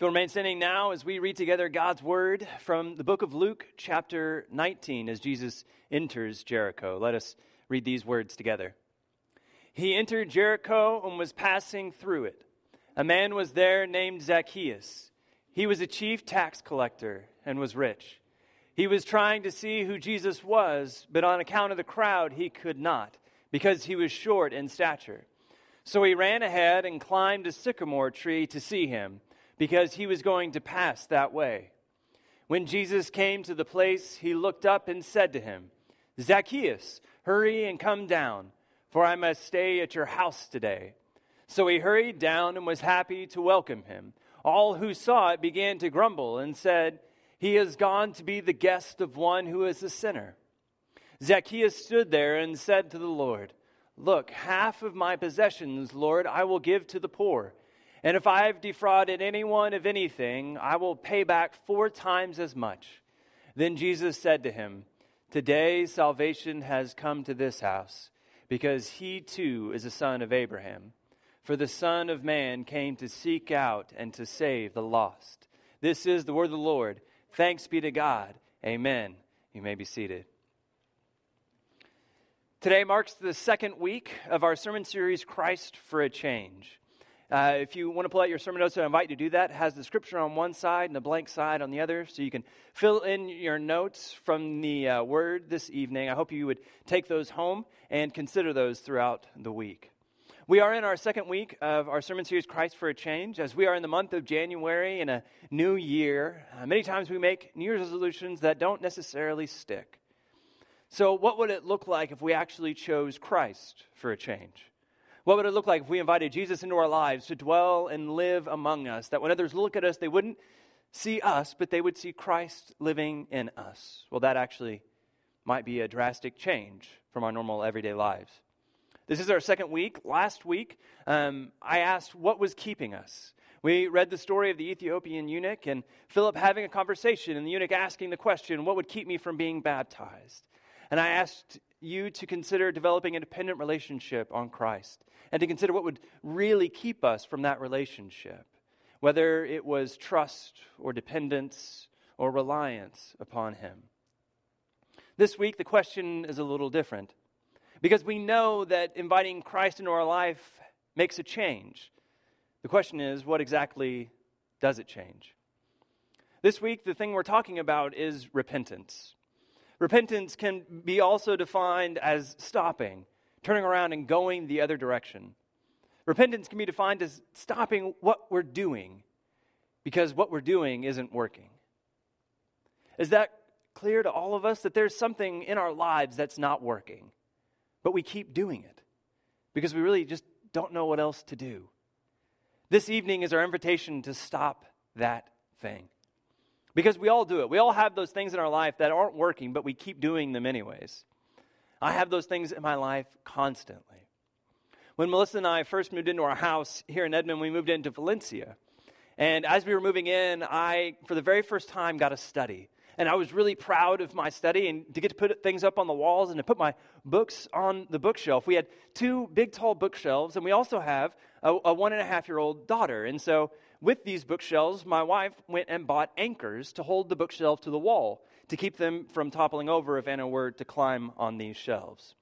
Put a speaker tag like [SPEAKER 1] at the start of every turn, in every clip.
[SPEAKER 1] If you'll remain standing now as we read together God's word from the book of Luke, chapter 19, as Jesus enters Jericho. Let us read these words together. He entered Jericho and was passing through it. A man was there named Zacchaeus. He was a chief tax collector and was rich. He was trying to see who Jesus was, but on account of the crowd, he could not, because he was short in stature. So he ran ahead and climbed a sycamore tree to see him, because he was going to pass that way. When Jesus came to the place, he looked up and said to him, Zacchaeus, hurry and come down, for I must stay at your house today. So he hurried down and was happy to welcome him. All who saw it began to grumble and said, He has gone to be the guest of one who is a sinner. Zacchaeus stood there and said to the Lord, Look, half of my possessions, Lord, I will give to the poor. And if I have defrauded anyone of anything, I will pay back four times as much. Then Jesus said to him, Today salvation has come to this house, because he too is a son of Abraham. For the Son of Man came to seek out and to save the lost. This is the word of the Lord. Thanks be to God. Amen. You may be seated. Today marks the second week of our sermon series, Christ for a Change. Uh, if you want to pull out your sermon notes, I invite you to do that. It has the scripture on one side and a blank side on the other, so you can fill in your notes from the uh, word this evening. I hope you would take those home and consider those throughout the week. We are in our second week of our sermon series, Christ for a Change, as we are in the month of January in a new year. Uh, many times we make New Year's resolutions that don't necessarily stick. So, what would it look like if we actually chose Christ for a change? What would it look like if we invited Jesus into our lives to dwell and live among us? That when others look at us, they wouldn't see us, but they would see Christ living in us. Well, that actually might be a drastic change from our normal everyday lives. This is our second week. Last week, um, I asked what was keeping us. We read the story of the Ethiopian eunuch and Philip having a conversation, and the eunuch asking the question, What would keep me from being baptized? And I asked you to consider developing a dependent relationship on Christ and to consider what would really keep us from that relationship, whether it was trust or dependence or reliance upon Him. This week, the question is a little different because we know that inviting Christ into our life makes a change. The question is, what exactly does it change? This week, the thing we're talking about is repentance. Repentance can be also defined as stopping, turning around and going the other direction. Repentance can be defined as stopping what we're doing because what we're doing isn't working. Is that clear to all of us that there's something in our lives that's not working, but we keep doing it because we really just don't know what else to do? This evening is our invitation to stop that thing. Because we all do it. We all have those things in our life that aren't working, but we keep doing them anyways. I have those things in my life constantly. When Melissa and I first moved into our house here in Edmond, we moved into Valencia. And as we were moving in, I, for the very first time, got a study. And I was really proud of my study and to get to put things up on the walls and to put my books on the bookshelf. We had two big, tall bookshelves, and we also have a, a one and a half year old daughter. And so with these bookshelves, my wife went and bought anchors to hold the bookshelf to the wall to keep them from toppling over if Anna were to climb on these shelves.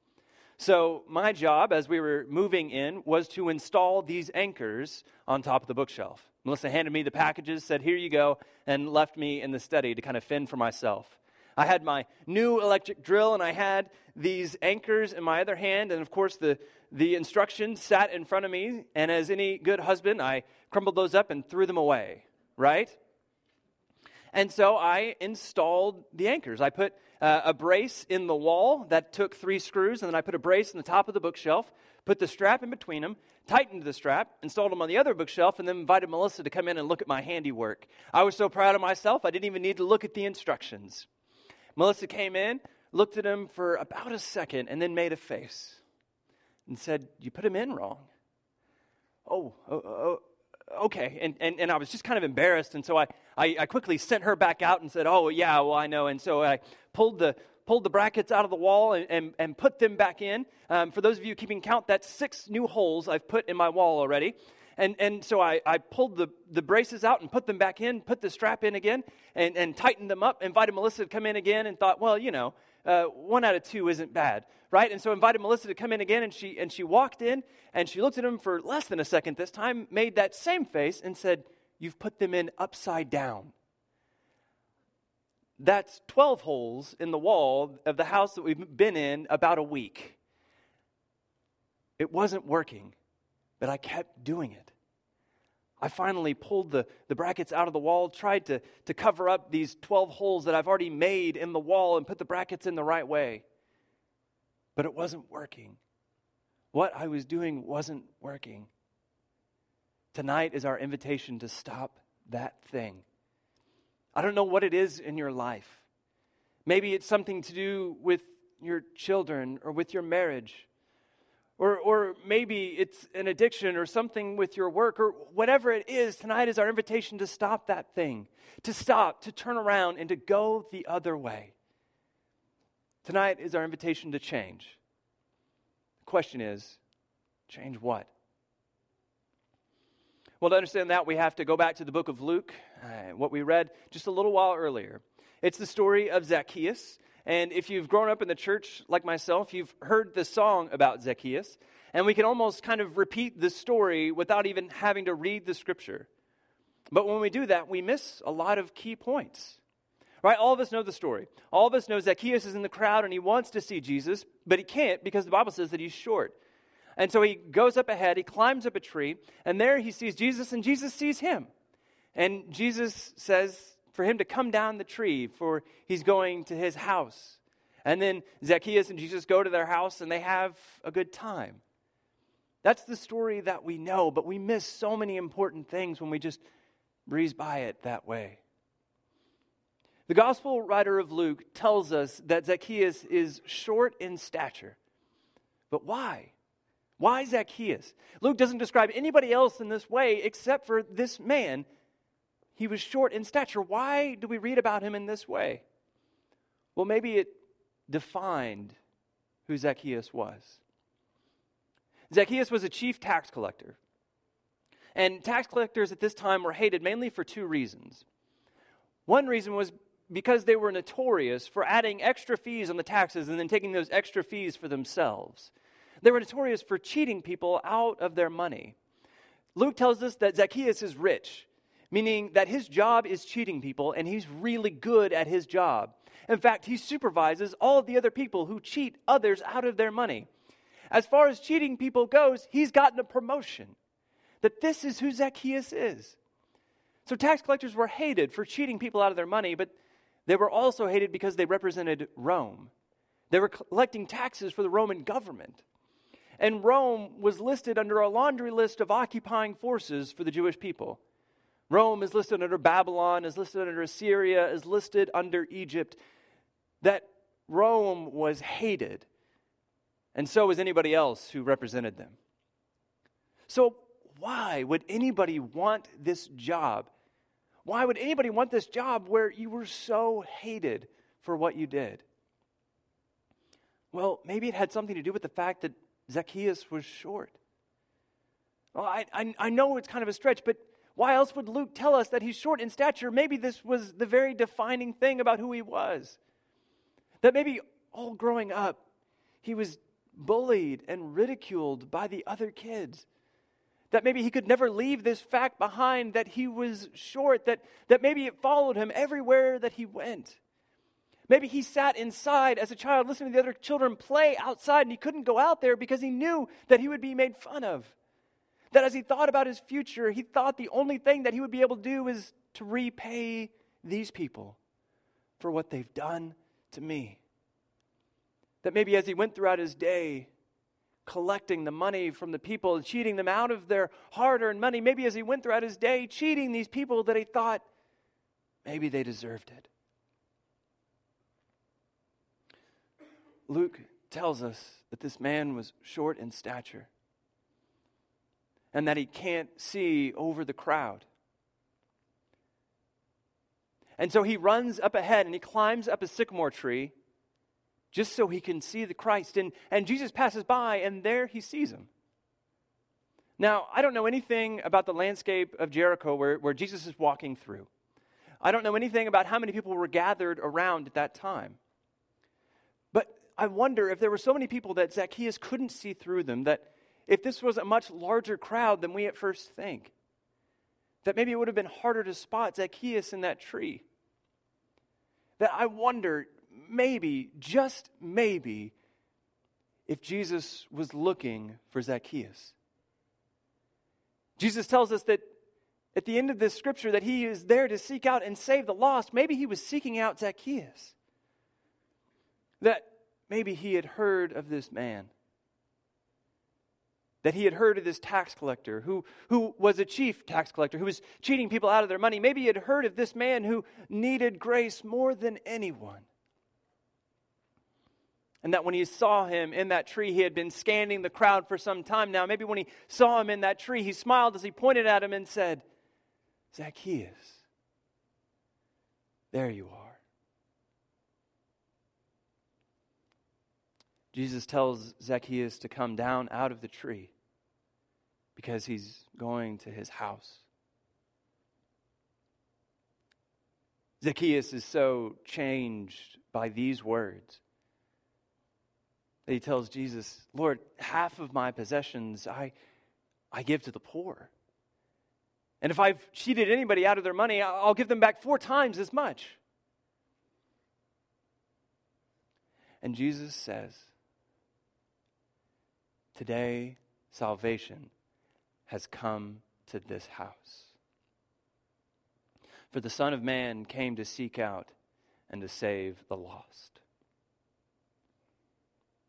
[SPEAKER 1] So, my job as we were moving in was to install these anchors on top of the bookshelf. Melissa handed me the packages, said, Here you go, and left me in the study to kind of fend for myself. I had my new electric drill and I had these anchors in my other hand, and of course, the, the instructions sat in front of me. And as any good husband, I crumbled those up and threw them away, right? And so I installed the anchors. I put uh, a brace in the wall that took three screws, and then I put a brace in the top of the bookshelf, put the strap in between them, tightened the strap, installed them on the other bookshelf, and then invited Melissa to come in and look at my handiwork. I was so proud of myself, I didn't even need to look at the instructions. Melissa came in, looked at him for about a second, and then made a face and said, You put him in wrong. Oh, oh, oh okay. And, and, and I was just kind of embarrassed. And so I, I, I, quickly sent her back out and said, oh, yeah, well, I know. And so I pulled the, pulled the brackets out of the wall and, and, and put them back in. Um, for those of you keeping count, that's six new holes I've put in my wall already. And, and so I, I pulled the, the braces out and put them back in, put the strap in again, and, and tightened them up, invited Melissa to come in again, and thought, well, you know, uh, one out of two isn't bad, right? And so invited Melissa to come in again, and she, and she walked in, and she looked at him for less than a second this time, made that same face, and said, You've put them in upside down. That's 12 holes in the wall of the house that we've been in about a week. It wasn't working, but I kept doing it. I finally pulled the, the brackets out of the wall, tried to, to cover up these 12 holes that I've already made in the wall and put the brackets in the right way. But it wasn't working. What I was doing wasn't working. Tonight is our invitation to stop that thing. I don't know what it is in your life. Maybe it's something to do with your children or with your marriage. Or, or maybe it's an addiction or something with your work or whatever it is. Tonight is our invitation to stop that thing, to stop, to turn around, and to go the other way. Tonight is our invitation to change. The question is change what? Well, to understand that, we have to go back to the book of Luke, uh, what we read just a little while earlier. It's the story of Zacchaeus. And if you've grown up in the church like myself, you've heard the song about Zacchaeus. And we can almost kind of repeat the story without even having to read the scripture. But when we do that, we miss a lot of key points. Right? All of us know the story. All of us know Zacchaeus is in the crowd and he wants to see Jesus, but he can't because the Bible says that he's short. And so he goes up ahead, he climbs up a tree, and there he sees Jesus, and Jesus sees him. And Jesus says for him to come down the tree, for he's going to his house. And then Zacchaeus and Jesus go to their house, and they have a good time. That's the story that we know, but we miss so many important things when we just breeze by it that way. The gospel writer of Luke tells us that Zacchaeus is short in stature. But why? Why Zacchaeus? Luke doesn't describe anybody else in this way except for this man. He was short in stature. Why do we read about him in this way? Well, maybe it defined who Zacchaeus was. Zacchaeus was a chief tax collector. And tax collectors at this time were hated mainly for two reasons. One reason was because they were notorious for adding extra fees on the taxes and then taking those extra fees for themselves. They were notorious for cheating people out of their money. Luke tells us that Zacchaeus is rich, meaning that his job is cheating people and he's really good at his job. In fact, he supervises all of the other people who cheat others out of their money. As far as cheating people goes, he's gotten a promotion. That this is who Zacchaeus is. So tax collectors were hated for cheating people out of their money, but they were also hated because they represented Rome. They were collecting taxes for the Roman government. And Rome was listed under a laundry list of occupying forces for the Jewish people. Rome is listed under Babylon, is listed under Assyria, is listed under Egypt. That Rome was hated, and so was anybody else who represented them. So, why would anybody want this job? Why would anybody want this job where you were so hated for what you did? Well, maybe it had something to do with the fact that Zacchaeus was short. Well, I, I, I know it's kind of a stretch, but why else would Luke tell us that he's short in stature? Maybe this was the very defining thing about who he was. That maybe all growing up, he was bullied and ridiculed by the other kids. That maybe he could never leave this fact behind that he was short, that, that maybe it followed him everywhere that he went. Maybe he sat inside as a child listening to the other children play outside and he couldn't go out there because he knew that he would be made fun of. That as he thought about his future, he thought the only thing that he would be able to do is to repay these people for what they've done to me. That maybe as he went throughout his day, collecting the money from the people and cheating them out of their hard earned money, maybe as he went throughout his day cheating these people that he thought maybe they deserved it. Luke tells us that this man was short in stature and that he can't see over the crowd. And so he runs up ahead and he climbs up a sycamore tree just so he can see the Christ. And, and Jesus passes by, and there he sees him. Now, I don't know anything about the landscape of Jericho where, where Jesus is walking through. I don't know anything about how many people were gathered around at that time. But I wonder if there were so many people that Zacchaeus couldn't see through them, that if this was a much larger crowd than we at first think, that maybe it would have been harder to spot Zacchaeus in that tree. That I wonder, maybe, just maybe, if Jesus was looking for Zacchaeus. Jesus tells us that at the end of this scripture that he is there to seek out and save the lost. Maybe he was seeking out Zacchaeus. That maybe he had heard of this man. That he had heard of this tax collector who, who was a chief tax collector, who was cheating people out of their money. Maybe he had heard of this man who needed grace more than anyone. And that when he saw him in that tree, he had been scanning the crowd for some time now. Maybe when he saw him in that tree, he smiled as he pointed at him and said, Zacchaeus, there you are. Jesus tells Zacchaeus to come down out of the tree because he's going to his house. Zacchaeus is so changed by these words that he tells Jesus, Lord, half of my possessions I, I give to the poor. And if I've cheated anybody out of their money, I'll give them back four times as much. And Jesus says, Today, salvation has come to this house. For the Son of Man came to seek out and to save the lost.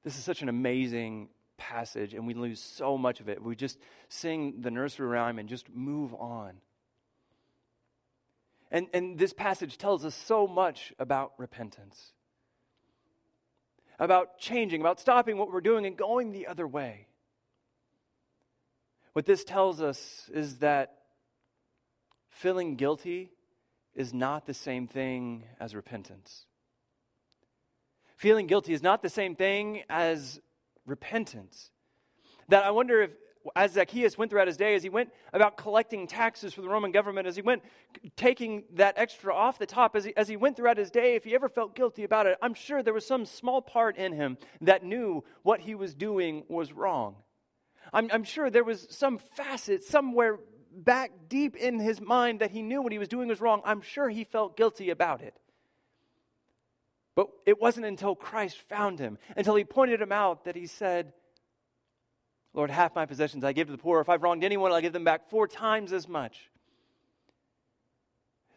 [SPEAKER 1] This is such an amazing passage, and we lose so much of it. We just sing the nursery rhyme and just move on. And, and this passage tells us so much about repentance, about changing, about stopping what we're doing and going the other way. What this tells us is that feeling guilty is not the same thing as repentance. Feeling guilty is not the same thing as repentance. That I wonder if, as Zacchaeus went throughout his day, as he went about collecting taxes for the Roman government, as he went taking that extra off the top, as he, as he went throughout his day, if he ever felt guilty about it, I'm sure there was some small part in him that knew what he was doing was wrong. I'm, I'm sure there was some facet somewhere back deep in his mind that he knew what he was doing was wrong. I'm sure he felt guilty about it. But it wasn't until Christ found him, until he pointed him out, that he said, Lord, half my possessions I give to the poor. If I've wronged anyone, I'll give them back four times as much.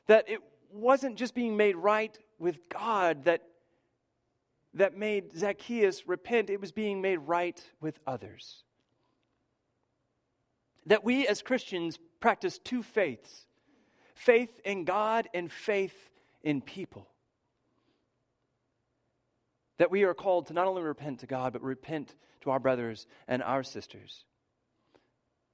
[SPEAKER 1] That it wasn't just being made right with God that, that made Zacchaeus repent, it was being made right with others. That we as Christians practice two faiths faith in God and faith in people that we are called to not only repent to God, but repent to our brothers and our sisters.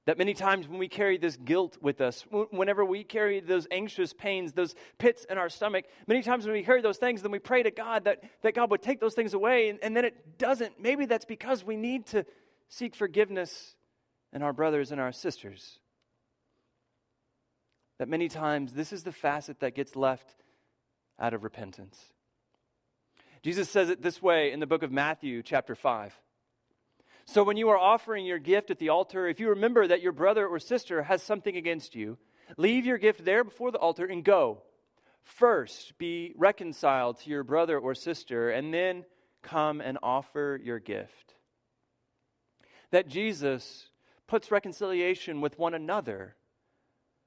[SPEAKER 1] That many times when we carry this guilt with us, whenever we carry those anxious pains, those pits in our stomach, many times when we carry those things, then we pray to God that, that God would take those things away, and, and then it doesn't. Maybe that's because we need to seek forgiveness in our brothers and our sisters. That many times this is the facet that gets left out of repentance. Jesus says it this way in the book of Matthew, chapter 5. So when you are offering your gift at the altar, if you remember that your brother or sister has something against you, leave your gift there before the altar and go. First, be reconciled to your brother or sister, and then come and offer your gift. That Jesus puts reconciliation with one another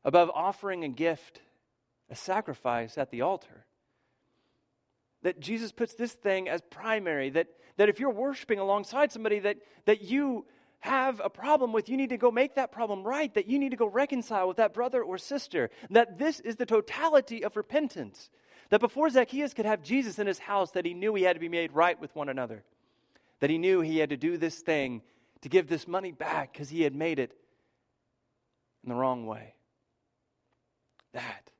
[SPEAKER 1] above offering a gift, a sacrifice at the altar that Jesus puts this thing as primary, that, that if you're worshiping alongside somebody that, that you have a problem with, you need to go make that problem right, that you need to go reconcile with that brother or sister, that this is the totality of repentance. That before Zacchaeus could have Jesus in his house, that he knew he had to be made right with one another, that he knew he had to do this thing to give this money back because he had made it in the wrong way. That,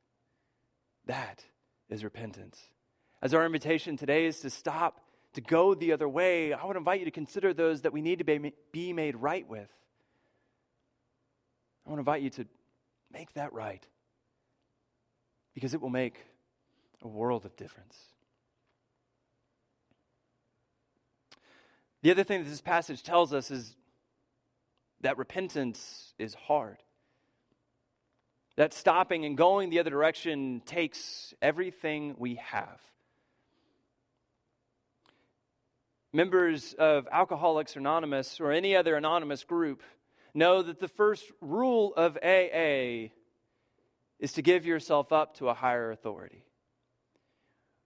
[SPEAKER 1] that is repentance. As our invitation today is to stop, to go the other way, I would invite you to consider those that we need to be, be made right with. I want to invite you to make that right because it will make a world of difference. The other thing that this passage tells us is that repentance is hard. That stopping and going the other direction takes everything we have. Members of Alcoholics Anonymous or any other anonymous group know that the first rule of AA is to give yourself up to a higher authority.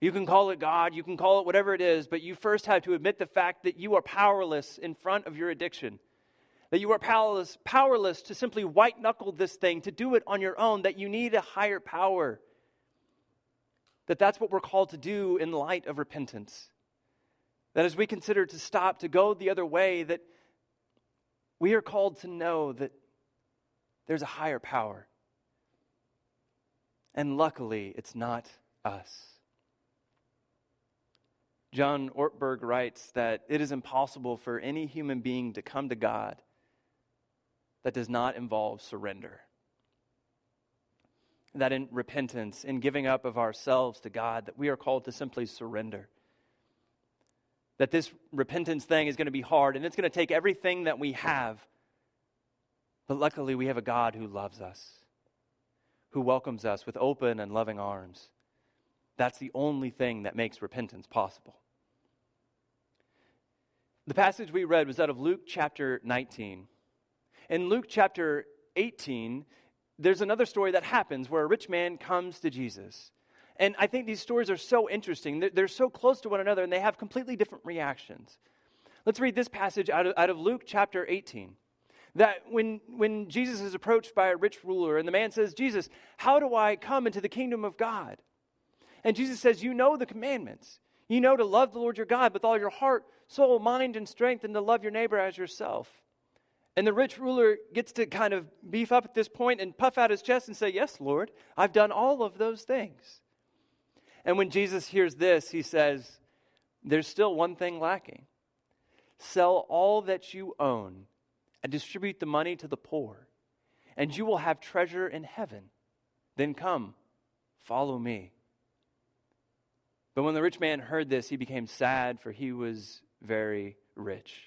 [SPEAKER 1] You can call it God, you can call it whatever it is, but you first have to admit the fact that you are powerless in front of your addiction. That you are powerless, powerless to simply white knuckle this thing, to do it on your own, that you need a higher power. That that's what we're called to do in light of repentance. That as we consider to stop, to go the other way, that we are called to know that there's a higher power. And luckily, it's not us. John Ortberg writes that it is impossible for any human being to come to God that does not involve surrender. That in repentance, in giving up of ourselves to God, that we are called to simply surrender. That this repentance thing is going to be hard and it's going to take everything that we have. But luckily, we have a God who loves us, who welcomes us with open and loving arms. That's the only thing that makes repentance possible. The passage we read was out of Luke chapter 19. In Luke chapter 18, there's another story that happens where a rich man comes to Jesus. And I think these stories are so interesting. They're, they're so close to one another and they have completely different reactions. Let's read this passage out of, out of Luke chapter 18 that when, when Jesus is approached by a rich ruler, and the man says, Jesus, how do I come into the kingdom of God? And Jesus says, You know the commandments. You know to love the Lord your God with all your heart, soul, mind, and strength, and to love your neighbor as yourself. And the rich ruler gets to kind of beef up at this point and puff out his chest and say, Yes, Lord, I've done all of those things. And when Jesus hears this, he says, There's still one thing lacking. Sell all that you own and distribute the money to the poor, and you will have treasure in heaven. Then come, follow me. But when the rich man heard this, he became sad, for he was very rich.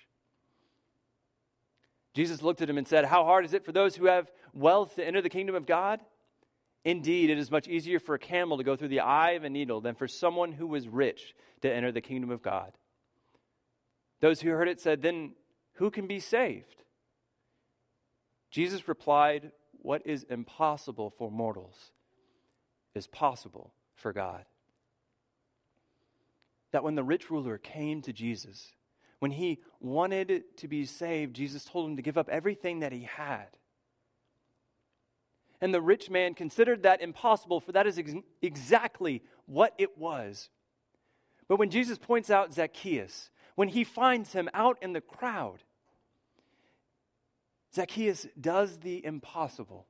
[SPEAKER 1] Jesus looked at him and said, How hard is it for those who have wealth to enter the kingdom of God? Indeed, it is much easier for a camel to go through the eye of a needle than for someone who was rich to enter the kingdom of God. Those who heard it said, Then who can be saved? Jesus replied, What is impossible for mortals is possible for God. That when the rich ruler came to Jesus, when he wanted to be saved, Jesus told him to give up everything that he had. And the rich man considered that impossible, for that is ex- exactly what it was. But when Jesus points out Zacchaeus, when he finds him out in the crowd, Zacchaeus does the impossible.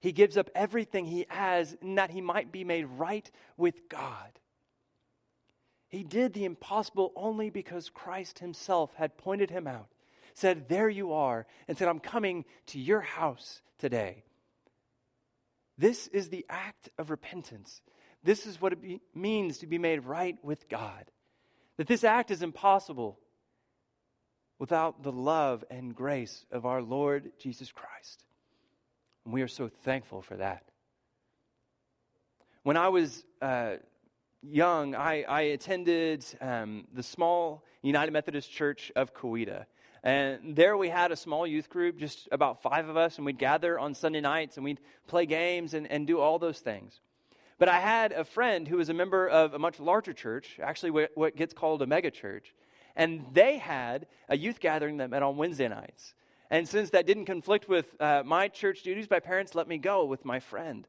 [SPEAKER 1] He gives up everything he has in that he might be made right with God. He did the impossible only because Christ himself had pointed him out, said, There you are, and said, I'm coming to your house today. This is the act of repentance. This is what it be, means to be made right with God. That this act is impossible without the love and grace of our Lord Jesus Christ. And we are so thankful for that. When I was uh, young, I, I attended um, the small United Methodist Church of Coweta. And there we had a small youth group, just about five of us, and we'd gather on Sunday nights and we'd play games and, and do all those things. But I had a friend who was a member of a much larger church, actually what gets called a mega church. And they had a youth gathering that met on Wednesday nights. And since that didn't conflict with uh, my church duties, my parents let me go with my friend.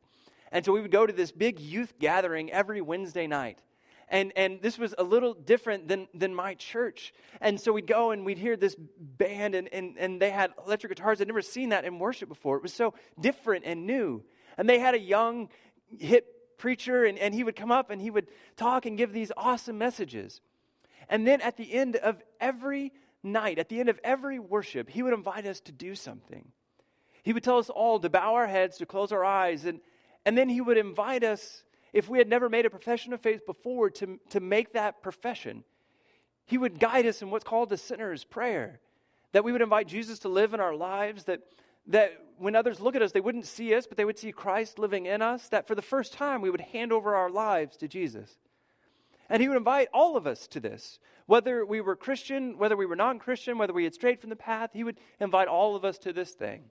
[SPEAKER 1] And so we would go to this big youth gathering every Wednesday night. And, and this was a little different than, than my church. And so we'd go and we'd hear this band, and, and, and they had electric guitars. I'd never seen that in worship before. It was so different and new. And they had a young, hip preacher, and, and he would come up and he would talk and give these awesome messages. And then at the end of every night, at the end of every worship, he would invite us to do something. He would tell us all to bow our heads, to close our eyes, and, and then he would invite us, if we had never made a profession of faith before, to, to make that profession. He would guide us in what's called the sinner's prayer. That we would invite Jesus to live in our lives, that, that when others look at us, they wouldn't see us, but they would see Christ living in us. That for the first time, we would hand over our lives to Jesus. And he would invite all of us to this. Whether we were Christian, whether we were non Christian, whether we had strayed from the path, he would invite all of us to this thing.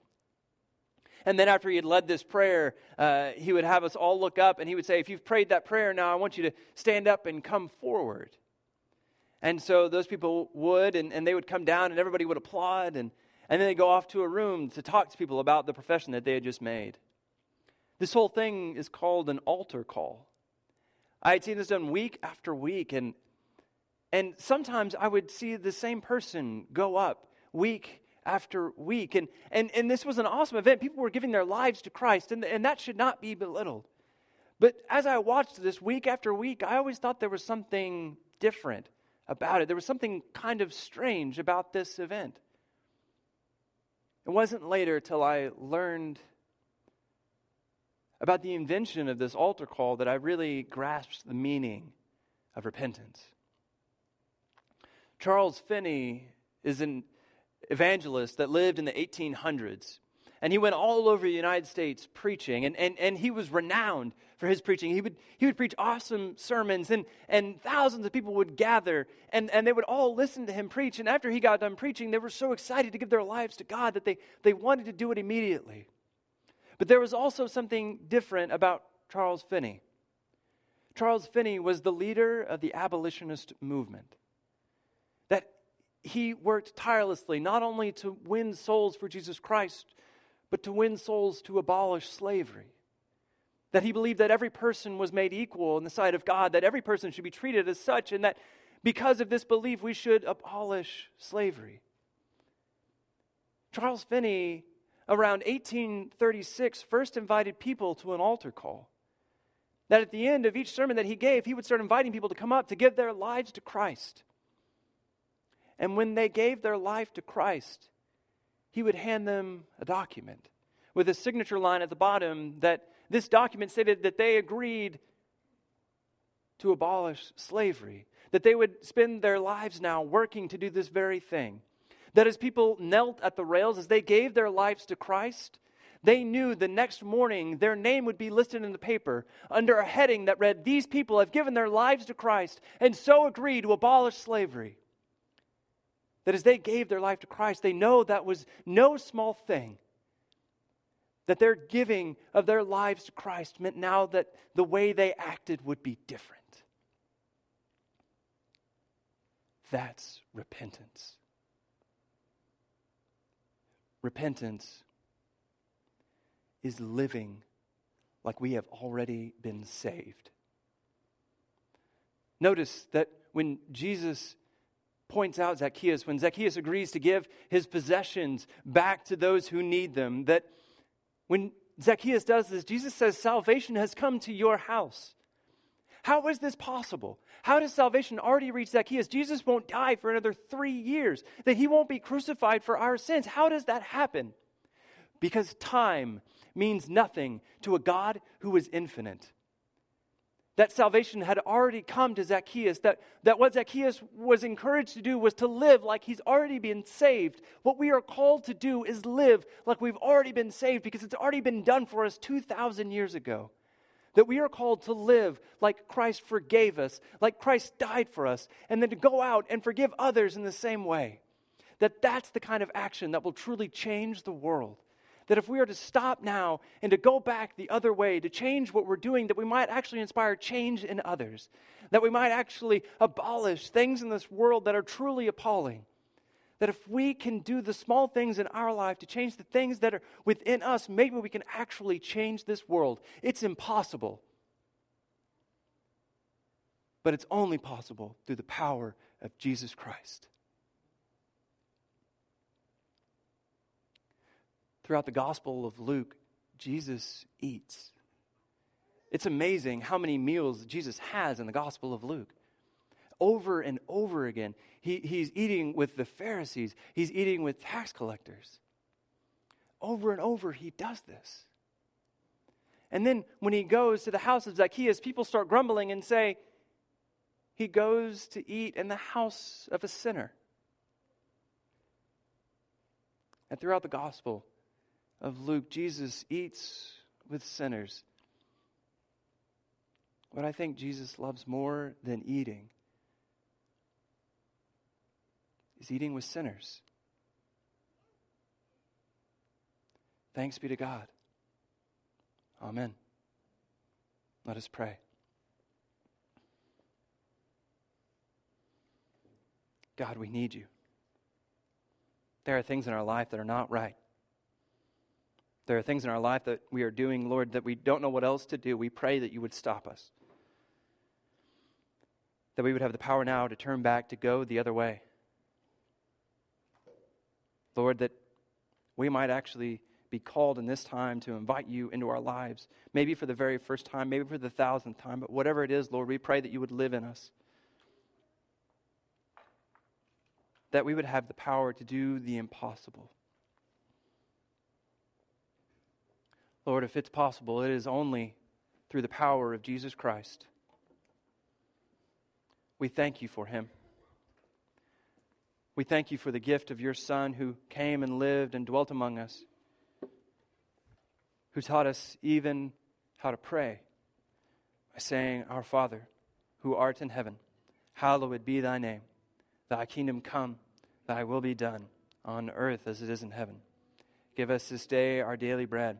[SPEAKER 1] And then after he had led this prayer, uh, he would have us all look up and he would say, If you've prayed that prayer now, I want you to stand up and come forward. And so those people would, and, and they would come down and everybody would applaud. And, and then they'd go off to a room to talk to people about the profession that they had just made. This whole thing is called an altar call. I had seen this done week after week, and, and sometimes I would see the same person go up week after week. And, and, and this was an awesome event. People were giving their lives to Christ, and, and that should not be belittled. But as I watched this week after week, I always thought there was something different about it. There was something kind of strange about this event. It wasn't later till I learned about the invention of this altar call that I really grasped the meaning of repentance. Charles Finney is an evangelist that lived in the 1800s. And he went all over the United States preaching, and, and, and he was renowned for his preaching. He would, he would preach awesome sermons, and, and thousands of people would gather, and, and they would all listen to him preach. And after he got done preaching, they were so excited to give their lives to God that they, they wanted to do it immediately. But there was also something different about Charles Finney. Charles Finney was the leader of the abolitionist movement he worked tirelessly not only to win souls for Jesus Christ, but to win souls to abolish slavery. That he believed that every person was made equal in the sight of God, that every person should be treated as such, and that because of this belief, we should abolish slavery. Charles Finney, around 1836, first invited people to an altar call. That at the end of each sermon that he gave, he would start inviting people to come up to give their lives to Christ. And when they gave their life to Christ, he would hand them a document with a signature line at the bottom that this document stated that they agreed to abolish slavery, that they would spend their lives now working to do this very thing. That as people knelt at the rails, as they gave their lives to Christ, they knew the next morning their name would be listed in the paper under a heading that read, These people have given their lives to Christ and so agree to abolish slavery. That as they gave their life to Christ, they know that was no small thing. That their giving of their lives to Christ meant now that the way they acted would be different. That's repentance. Repentance is living like we have already been saved. Notice that when Jesus points out Zacchaeus, when Zacchaeus agrees to give his possessions back to those who need them, that when Zacchaeus does this, Jesus says, Salvation has come to your house. How is this possible? How does salvation already reach Zacchaeus? Jesus won't die for another three years, that he won't be crucified for our sins. How does that happen? Because time means nothing to a God who is infinite that salvation had already come to Zacchaeus, that, that what Zacchaeus was encouraged to do was to live like he's already been saved. What we are called to do is live like we've already been saved because it's already been done for us 2,000 years ago. That we are called to live like Christ forgave us, like Christ died for us, and then to go out and forgive others in the same way. That that's the kind of action that will truly change the world that if we are to stop now and to go back the other way, to change what we're doing, that we might actually inspire change in others, that we might actually abolish things in this world that are truly appalling. That if we can do the small things in our life to change the things that are within us, maybe we can actually change this world. It's impossible. But it's only possible through the power of Jesus Christ. Throughout the Gospel of Luke, Jesus eats. It's amazing how many meals Jesus has in the Gospel of Luke. Over and over again, he, he's eating with the Pharisees, he's eating with tax collectors. over and over, he does this. And then when he goes to the house of Zacchaeus, people start grumbling and say, He goes to eat in the house of a sinner. And throughout the gospel of Luke, Jesus eats with sinners. What I think Jesus loves more than eating is eating with sinners. Thanks be to God. Amen. Let us pray. God, we need you. There are things in our life that are not right. There are things in our life that we are doing, Lord, that we don't know what else to do. We pray that you would stop us. That we would have the power now to turn back, to go the other way. Lord, that we might actually be called in this time to invite you into our lives, maybe for the very first time, maybe for the thousandth time, but whatever it is, Lord, we pray that you would live in us. That we would have the power to do the impossible. Lord, if it's possible, it is only through the power of Jesus Christ. We thank you for him. We thank you for the gift of your Son who came and lived and dwelt among us, who taught us even how to pray by saying, Our Father, who art in heaven, hallowed be thy name. Thy kingdom come, thy will be done, on earth as it is in heaven. Give us this day our daily bread,